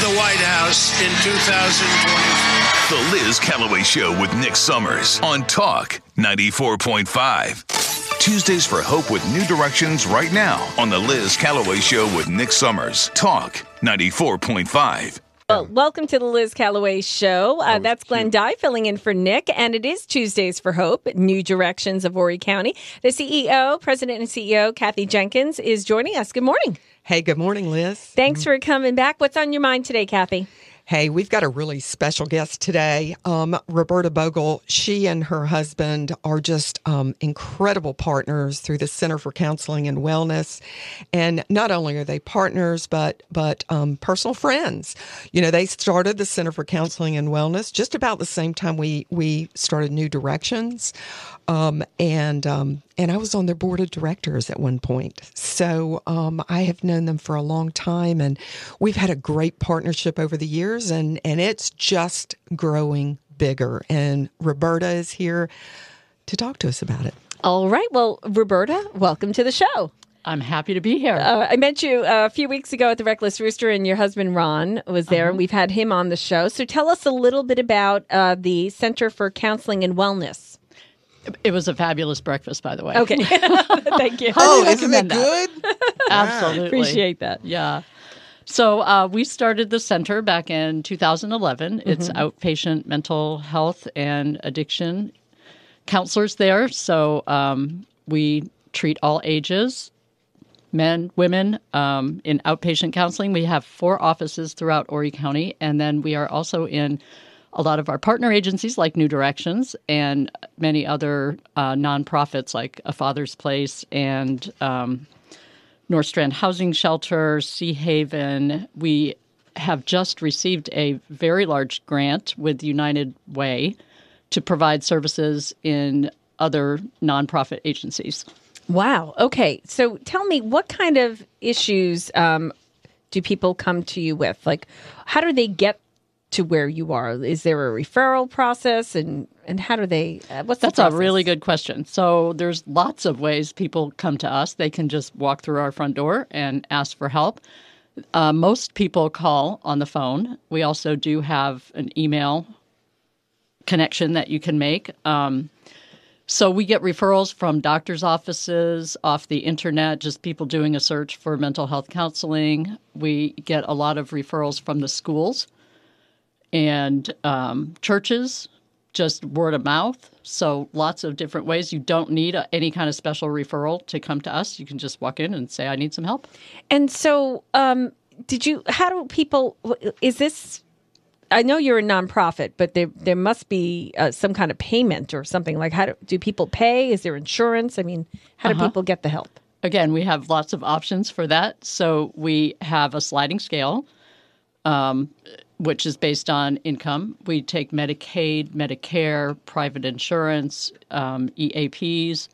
the White House in 2024. The Liz Callaway Show with Nick Summers on Talk 94.5. Tuesdays for Hope with New Directions right now on The Liz Callaway Show with Nick Summers. Talk 94.5. Well, welcome to the Liz Callaway Show. Uh, that's Glenn Dye filling in for Nick, and it is Tuesdays for Hope, New Directions of Horry County. The CEO, President and CEO, Kathy Jenkins, is joining us. Good morning. Hey, good morning, Liz. Thanks for coming back. What's on your mind today, Kathy? Hey, we've got a really special guest today. Um, Roberta Bogle, she and her husband are just um, incredible partners through the Center for Counseling and Wellness. And not only are they partners, but but um, personal friends. You know, they started the Center for Counseling and Wellness just about the same time we we started New Directions. Um, and um, and I was on their board of directors at one point. So um, I have known them for a long time, and we've had a great partnership over the years, and and it's just growing bigger. And Roberta is here to talk to us about it. All right. Well, Roberta, welcome to the show. I'm happy to be here. Uh, I met you uh, a few weeks ago at the Reckless Rooster, and your husband Ron was there, and we've had him on the show. So tell us a little bit about uh, the Center for Counseling and Wellness. It was a fabulous breakfast, by the way. Okay. Thank you. Oh, isn't it recommend good? Absolutely. Appreciate that. Yeah. So uh, we started the center back in 2011. It's Mm-hmm. outpatient mental health and addiction counselors there. So um, we treat all ages, men, women, um, in outpatient counseling. We have four offices throughout Horry County, and then we are also in a lot of our partner agencies like New Directions and many other uh, nonprofits like A Father's Place and um, North Strand Housing Shelter, Sea Haven. We have just received a very large grant with United Way to provide services in other nonprofit agencies. Wow. Okay. So tell me, what kind of issues um, do people come to you with? Like, how do they get to where you are? Is there a referral process, and and how do they? Uh, what's the That's a really good question. So there's lots of ways people come to us. They can just walk through our front door and ask for help. Uh, most people call on the phone. We also do have an email connection that you can make. Um, so we get referrals from doctors' offices, off the internet, just people doing a search for mental health counseling. We get a lot of referrals from the schools and um, churches, just word of mouth. So lots of different ways. You don't need a, any kind of special referral to come to us. You can just walk in and say, "I need some help." And so, um, did you? How do people? Is this? I know you're a nonprofit, but there there must be uh, some kind of payment or something. Like, how do, do people pay? Is there insurance? I mean, how do people get the help? Again, we have lots of options for that. So we have a sliding scale, um, which is based on income. We take Medicaid, Medicare, private insurance, um, EAPs.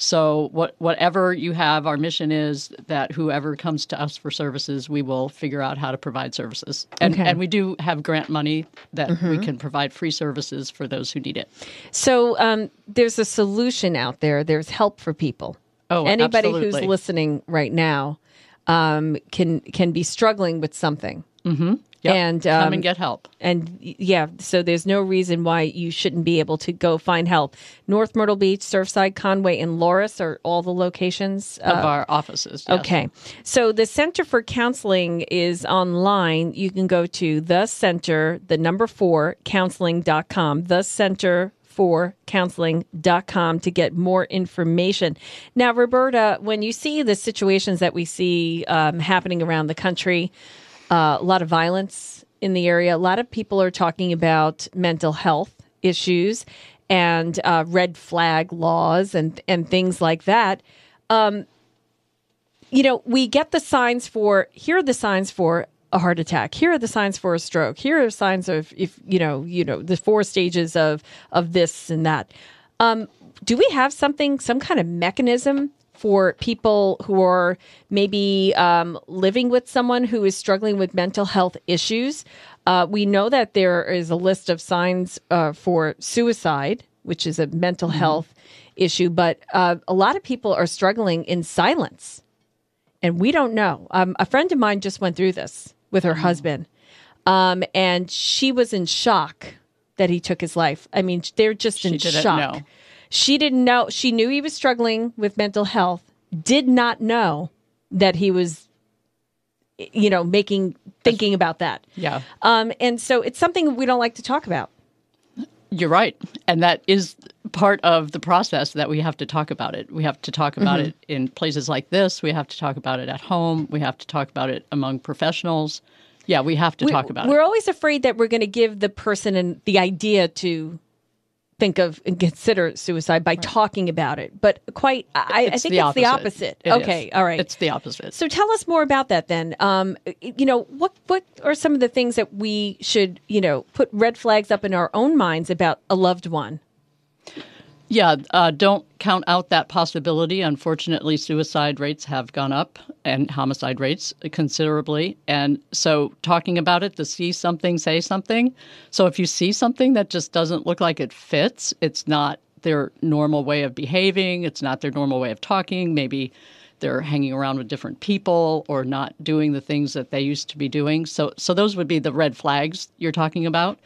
So what, whatever you have, our mission is that whoever comes to us for services, we will figure out how to provide services. And, Okay. and we do have grant money that we can provide free services for those who need it. So um, there's a solution out there. There's help for people. Oh, anybody who's listening right now um, can can be struggling with something. Yep. And come um, and get help. and yeah, so there's no reason why you shouldn't be able to go find help. North Myrtle Beach, Surfside, Conway, and Loris are all the locations. Of our offices. yes. Okay. So the Center for Counseling is online. You can go to the center, the number four, counseling.com, the center for counseling.com to get more information. Now, Roberta, when you see the situations that we see um, happening around the country, uh, a lot of violence in the area, a lot of people are talking about mental health issues and uh, red flag laws and, and things like that you know, we get the signs for here are the signs for a heart attack. Here are the signs for a stroke. Here are signs of if you know, you know, the four stages of of this and that. Um, do we have something, some kind of mechanism for people who are maybe um, living with someone who is struggling with mental health issues? Uh, we know that there is a list of signs uh, for suicide, which is a mental health issue, but uh, a lot of people are struggling in silence and we don't know. Um, a friend of mine just went through this, with her husband. Um, and she was in shock that he took his life. I mean, they're just in didn't shock. know. She didn't know. She knew he was struggling with mental health, did not know that he was, you know, making, thinking about that. Yeah. Um, and so it's something we don't like to talk about. You're right. And that is part of the process that we have to talk about it. We have to talk about Mm-hmm. it in places like this. We have to talk about it at home. We have to talk about it among professionals. Yeah, we have to We- talk about it. we're always afraid that we're going to give the person an, the idea to think of and consider suicide by talking about it. But quite, I, I think the it's the opposite. opposite. It is. okay, all right. It's the opposite. So tell us more about that then. Um, you know, what what are some of the things that we should, you know, put red flags up in our own minds about a loved one? Yeah, uh, don't count out that possibility. Unfortunately, suicide rates have gone up and homicide rates considerably. And so, talking about it, to see something, say something. So, if you see something that just doesn't look like it fits, it's not their normal way of behaving, it's not their normal way of talking. Maybe they're hanging around with different people or not doing the things that they used to be doing. So, so those would be the red flags you're talking about,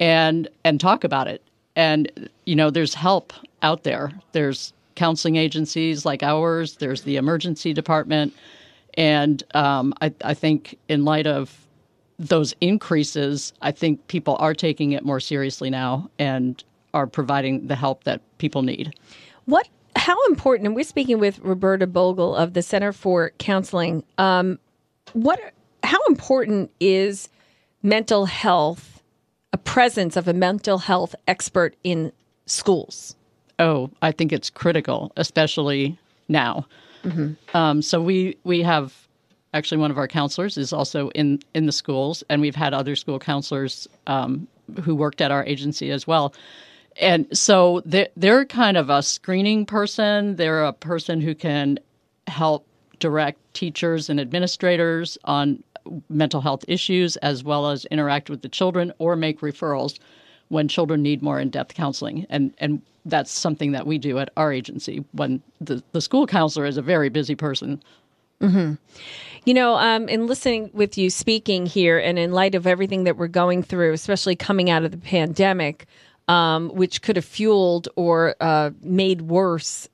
and and talk about it and you know there's help out there there's counseling agencies like ours there's the emergency department and um, I, I think in light of those increases i think people are taking it more seriously now and are providing the help that people need What? How important? And we're speaking with Roberta Bogle of the Center for Counseling. Um, what? How important is mental health? A presence of a mental health expert in schools. Oh, I think it's critical, especially now. Um, so we we have actually one of our counselors is also in in the schools, and we've had other school counselors um, who worked at our agency as well. And so they're, they're kind of a screening person. They're a person who can help direct teachers and administrators on mental health issues, as well as interact with the children or make referrals when children need more in-depth counseling. And and that's something that we do at our agency when the, the school counselor is a very busy person. You know, um, in listening with you speaking here, and in light of everything that we're going through, especially coming out of the pandemic, um, which could have fueled or uh, made worse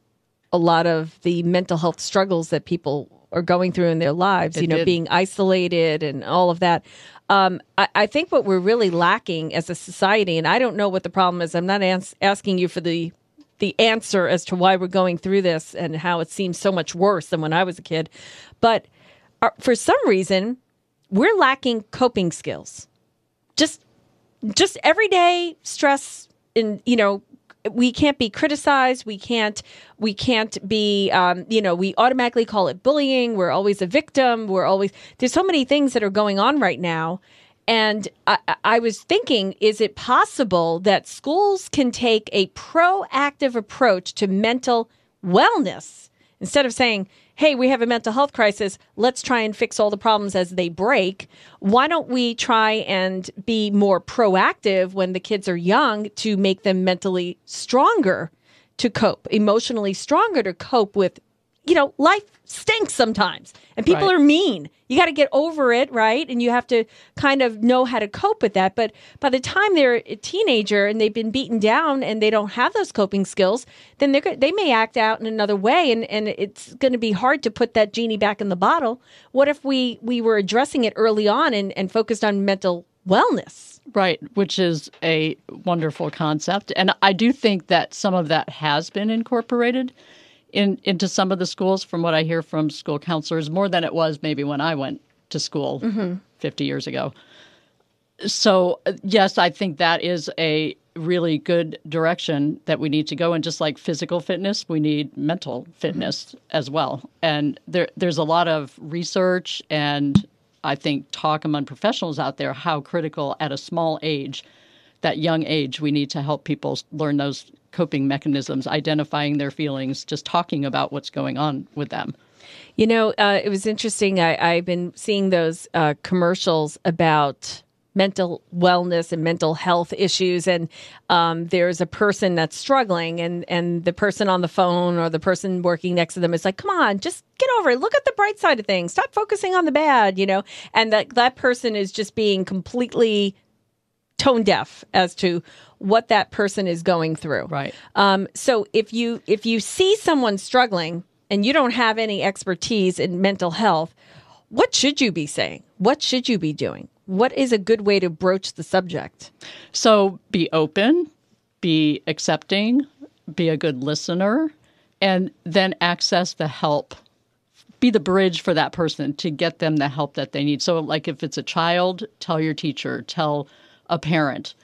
a lot of the mental health struggles that people are going through in their lives, you know, did. being isolated and all of that. Um, I, I think what we're really lacking as a society, and I don't know what the problem is. I'm not ans- asking you for the the answer as to why we're going through this and how it seems so much worse than when I was a kid, but uh, for some reason, we're lacking coping skills. Just just everyday stress and you know we can't be criticized. We can't we can't be um, you know we automatically call it bullying. We're always a victim. We're always there's so many things that are going on right now. And I, I was thinking is it possible that schools can take a proactive approach to mental wellness instead of saying hey we have a mental health crisis. Let's try and fix all the problems as they break. Why don't we try and be more proactive when the kids are young to make them mentally stronger to cope emotionally stronger to cope with you know life stinks sometimes. And people Right. are mean. You got to get over it right? And you have to kind of know how to cope with that. But by the time they're a teenager and they've been beaten down and they don't have those coping skills then they're they may act out in another way. And, and it's going to be hard to put that genie back in the bottle. What if we we were addressing it early on and, and focused on mental wellness? Right, which is a wonderful concept. And I do think that some of that has been incorporated in into some of the schools from what I hear from school counselors more than it was maybe when I went to school mm-hmm. 50 years ago. So, yes, I think that is a really good direction that we need to go in. Just like physical fitness we need mental mm-hmm. fitness as well. And there there's a lot of research and i think talk among professionals out there how critical at a small age that young age we need to help people learn those coping mechanisms identifying their feelings just talking about what's going on with them. You know, uh, it was interesting. I, I've been seeing those uh, commercials about mental wellness and mental health issues and um, there's a person that's struggling and and the person on the phone or the person working next to them is like come on just get over it. Look at the bright side of things. Stop focusing on the bad you know? And that that person is just being completely tone deaf as to what that person is going through Right. um, so if you if you see someone struggling and you don't have any expertise in mental health what should you be saying what should you be doing what is a good way to broach the subject So be open, be accepting, be a good listener, and then access the help. Be the bridge for that person to get them the help that they need. So, like if it's a child, tell your teacher, tell a parent.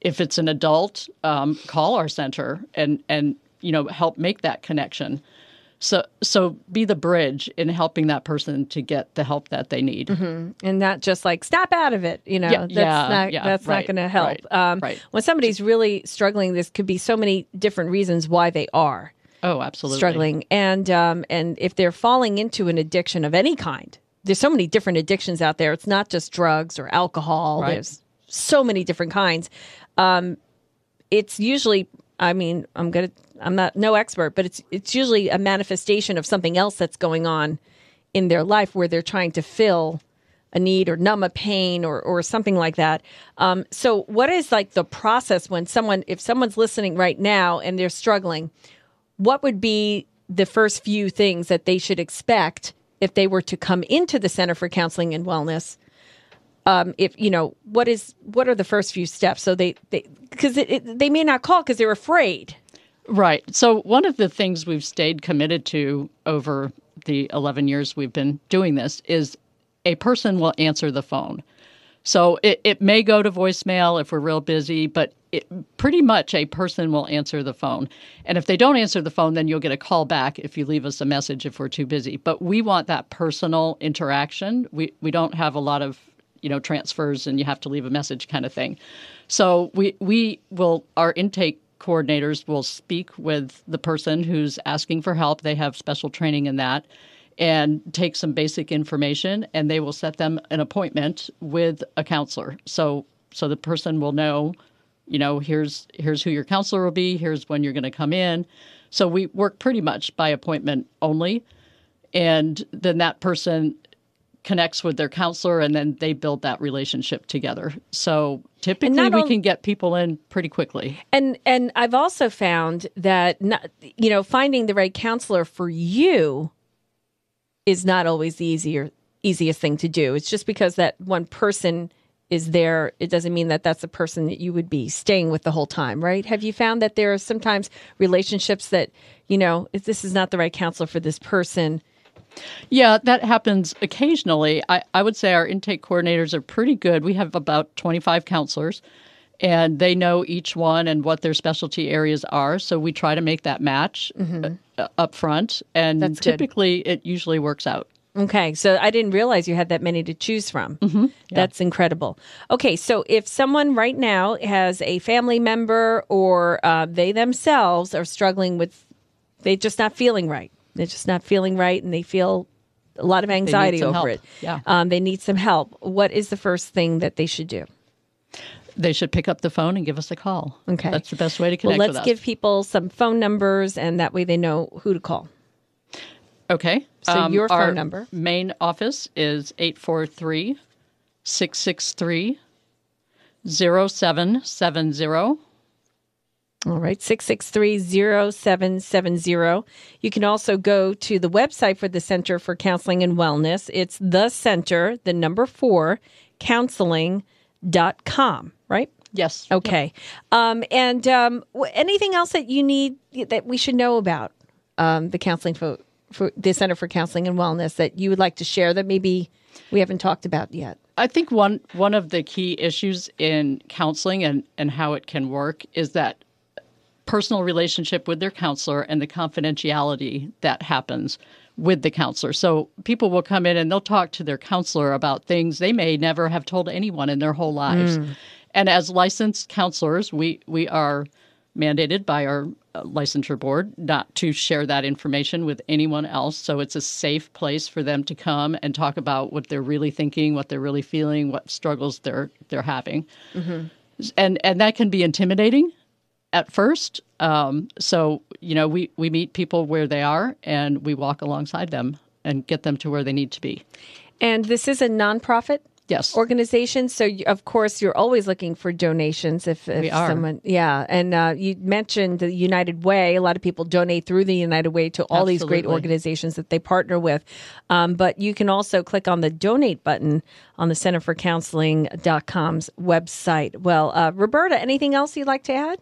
If it's an adult, um, call our center and and you know help make that connection. So so be the bridge in helping that person to get the help that they need. and not just like snap out of it you know Yeah, that's yeah, not yeah, that's not going to help right, um, right. when somebody's really struggling this could be so many different reasons why they are Oh, absolutely. struggling and um, and if they're falling into an addiction of any kind there's so many different addictions out there it's not just drugs or alcohol Right. there's so many different kinds um, it's usually i mean i'm gonna i'm not no expert but it's it's usually a manifestation of something else that's going on in their life where they're trying to fill a need or numb a pain or, or something like that. Um, so, what is like the process when someone, if someone's listening right now and they're struggling, what would be the first few things that they should expect if they were to come into the Center for Counseling and Wellness? Um, if you know what is what are the first few steps so they they because they may not call because they're afraid Right. So, one of the things we've stayed committed to over the 11 years we've been doing this is a person will answer the phone. So, it, it may go to voicemail if we're real busy, but it, pretty much a person will answer the phone. And if they don't answer the phone, then you'll get a call back if you leave us a message if we're too busy. But we want that personal interaction. We, we don't have a lot of you know transfers and you have to leave a message kind of thing. So we we will our intake coordinators will speak with the person who's asking for help. They have special training in that and take some basic information and they will set them an appointment with a counselor. So so the person will know, you know, here's here's who your counselor will be, here's when you're going to come in. So we work pretty much by appointment only and then that person connects with their counselor and then they build that relationship together. So typically we can get people in pretty quickly. And and I've also found that not, you know finding the right counselor for you is not always the easier easiest thing to do. It's just because that one person is there, it doesn't mean that that's the person that you would be staying with the whole time, right? Have you found that there are sometimes relationships that you know if this is not the right counselor for this person? Yeah, that happens occasionally. I, I would say our intake coordinators are pretty good. We have about 25 counselors, and they know each one and what their specialty areas are. So we try to make that match uh, up front, and That's good. typically it usually works out. Okay, so I didn't realize you had that many to choose from. Mm-hmm. That's incredible. Okay, so if someone right now has a family member or uh, they themselves are struggling with, they're just not feeling right. They're just not feeling right, and they feel a lot of anxiety over help. it. Yeah. um, they need some help. What is the first thing that they should do? They should pick up the phone and give us a call. Okay. That's the best way to Well, connect let's with us. give people some phone numbers, and that way they know who to call. Okay. Um, So your phone our number. Main office is 843 663 0770. All right, 663-0770. You can also go to the website for the Center for Counseling and Wellness. It's the center, the number four, counseling.com, right? Yes. Okay. Um, and um, anything else that you need that we should know about um, the counseling for, for the Center for Counseling and Wellness that you would like to share that maybe we haven't talked about yet? I think one one of the key issues in counseling and, and how it can work is that personal relationship with their counselor and the confidentiality that happens with the counselor. So people will come in and they'll talk to their counselor about things they may never have told anyone in their whole lives. And as licensed counselors, we we are mandated by our uh, licensure board not to share that information with anyone else. So it's a safe place for them to come and talk about what they're really thinking, what they're really feeling, what struggles they're they're having, mm-hmm. and and that can be intimidating at first. Um, so you know we we meet people where they are and we walk alongside them and get them to where they need to be. And this is a nonprofit yes organization. So you, of course you're always looking for donations. If, if We are. someone, yeah, and uh, you mentioned the United Way. A lot of people donate through the United Way to all these great organizations that they partner with. Um, but you can also click on the donate button on the Center for Counseling.com's website. Well, uh, Roberta, anything else you'd like to add?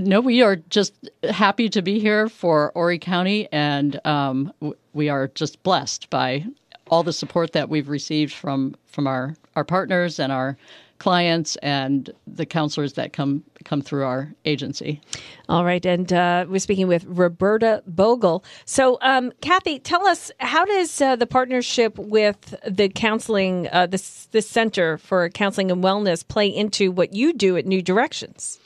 No, we are just happy to be here for Horry County, and um, we are just blessed by all the support that we've received from from our our partners and our clients and the counselors that come come through our agency. All right, and uh, we're speaking with Roberta Bogle. So, um, Kathy, tell us how does uh, the partnership with the counseling, uh, this this Center for Counseling and Wellness, play into what you do at New Directions?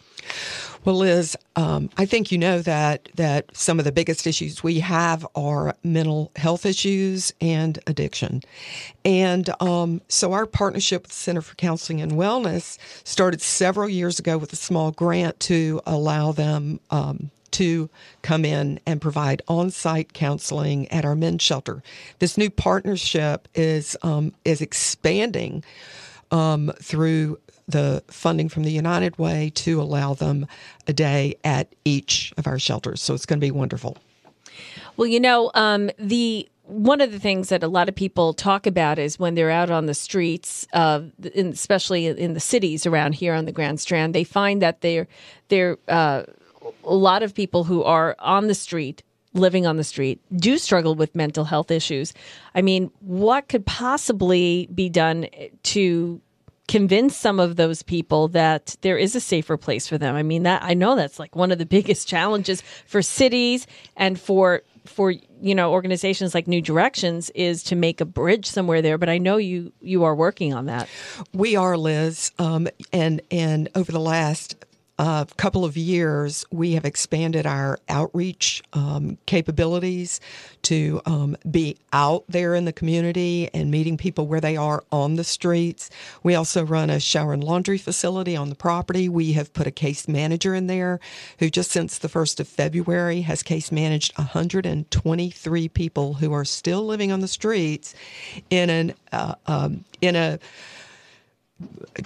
Well, Liz, um, I think you know that that some of the biggest issues we have are mental health issues and addiction, and um, so our partnership with the Center for Counseling and Wellness started several years ago with a small grant to allow them. Um, to come in and provide on-site counseling at our men's shelter. This new partnership is um, is expanding um, through the funding from the United Way to allow them a day at each of our shelters. So it's going to be wonderful. Well, you know, um, the one of the things that a lot of people talk about is when they're out on the streets, uh, in, especially in the cities around here on the Grand Strand, they find that they're they're uh, a lot of people who are on the street. Living on the street do struggle with mental health issues. I mean, what could possibly be done to convince some of those people that there is a safer place for them. I mean that I know that's like one of the biggest challenges for cities and for for you know organizations like New Directions is to make a bridge somewhere there. But I know you you are working on that. We are Liz, um, and and over the last uh, couple of years, we have expanded our outreach um, capabilities to um, be out there in the community and meeting people where they are on the streets. We also run a shower and laundry facility on the property. We have put a case manager in there who just since the 1st of February has case managed 123 people who are still living on the streets in an uh, um, in a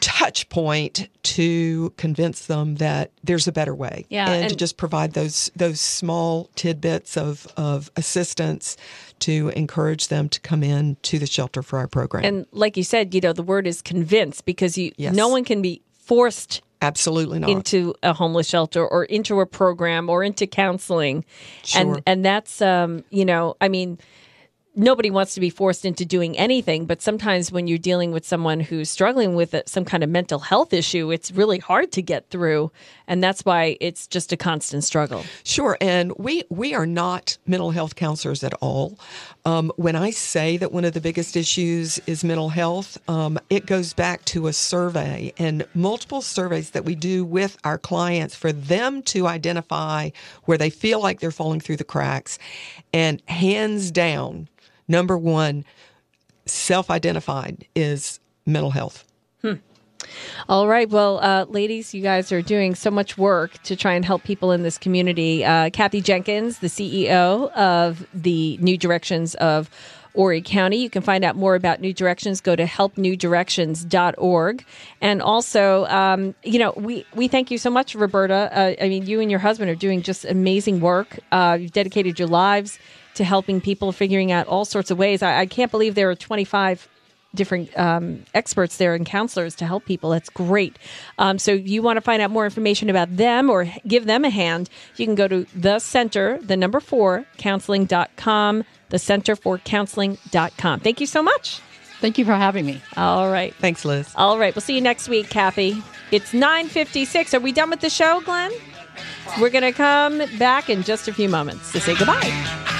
touch point to convince them that there's a better way Yeah, and, to just provide those those small tidbits of of assistance to encourage them to come in to the shelter for our program And like you said, you know the word is convince because you Yes. no one can be forced absolutely not into a homeless shelter or into a program or into counseling Sure. and and that's um you know i mean nobody wants to be forced into doing anything but sometimes when you're dealing with someone who's struggling with some kind of mental health issue it's really hard to get through and that's why it's just a constant struggle Sure, and we we are not mental health counselors at all. Um, when I say that one of the biggest issues is mental health, um, it goes back to a survey and multiple surveys that we do with our clients for them to identify where they feel like they're falling through the cracks, and hands down, number one, self-identified is mental health. All right. Well, uh, ladies, you guys are doing so much work to try and help people in this community. Uh, Kathy Jenkins, the CEO of the New Directions of Horry County. You can find out more about New Directions. Go to helpnewdirections.org. And also, um, you know, we, we thank you so much, Roberta. Uh, I mean, you and your husband are doing just amazing work. Uh, you've dedicated your lives to helping people, figuring out all sorts of ways. I, I can't believe there are 25 different um, experts there and counselors to help people. That's great. Um, so you want to find out more information about them or give them a hand, you can go to the center, the number four, counseling.com, the center for counseling.com. Thank you so much. Thank you for having me. All right. Thanks, Liz. All right. We'll see you next week, Kathy. It's 956. Are we done with the show, Glenn? We're going to come back in just a few moments to say goodbye.